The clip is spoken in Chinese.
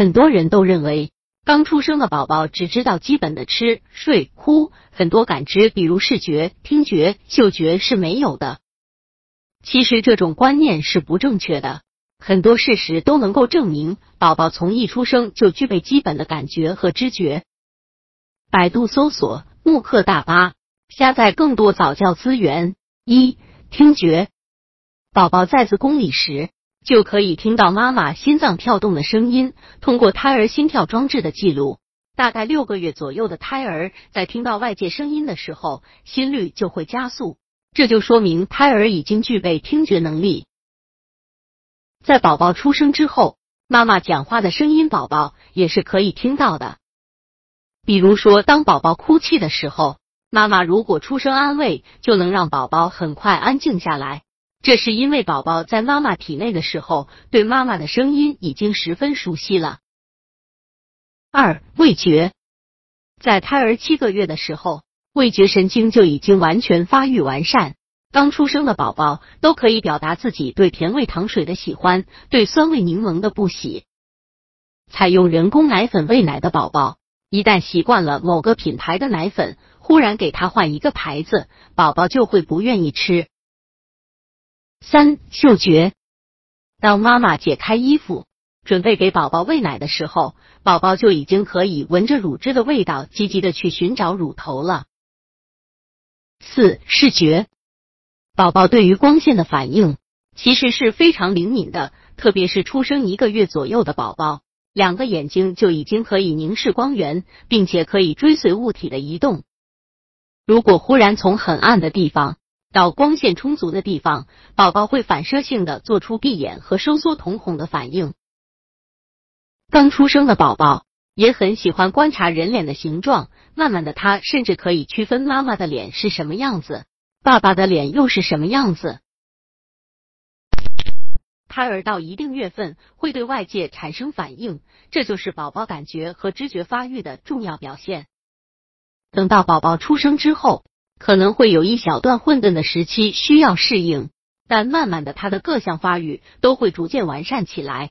很多人都认为，刚出生的宝宝只知道基本的吃、睡、哭，很多感知，比如视觉、听觉、嗅觉是没有的。其实这种观念是不正确的。很多事实都能够证明，宝宝从一出生就具备基本的感觉和知觉。百度搜索“慕课大巴”，下载更多早教资源。一、听觉，宝宝在子宫里时就可以听到妈妈心脏跳动的声音，通过胎儿心跳装置的记录，大概六个月左右的胎儿在听到外界声音的时候，心率就会加速，这就说明胎儿已经具备听觉能力。在宝宝出生之后，妈妈讲话的声音，宝宝也是可以听到的。比如说，当宝宝哭泣的时候，妈妈如果出声安慰，就能让宝宝很快安静下来。这是因为宝宝在妈妈体内的时候，对妈妈的声音已经十分熟悉了。二、味觉，在胎儿七个月的时候，味觉神经就已经完全发育完善。刚出生的宝宝都可以表达自己对甜味糖水的喜欢，对酸味柠檬的不喜。采用人工奶粉喂奶的宝宝，一旦习惯了某个品牌的奶粉，忽然给他换一个牌子，宝宝就会不愿意吃。三、嗅觉，当妈妈解开衣服，准备给宝宝喂奶的时候，宝宝就已经可以闻着乳汁的味道，积极的去寻找乳头了。四、视觉。宝宝对于光线的反应其实是非常灵敏的，特别是出生一个月左右的宝宝，两个眼睛就已经可以凝视光源，并且可以追随物体的移动。如果忽然从很暗的地方到光线充足的地方，宝宝会反射性的做出闭眼和收缩瞳孔的反应。刚出生的宝宝也很喜欢观察人脸的形状，慢慢的，他甚至可以区分妈妈的脸是什么样子。爸爸的脸又是什么样子？胎儿到一定月份会对外界产生反应，这就是宝宝感觉和知觉发育的重要表现。等到宝宝出生之后，可能会有一小段混沌的时期需要适应，但慢慢的，他的各项发育都会逐渐完善起来。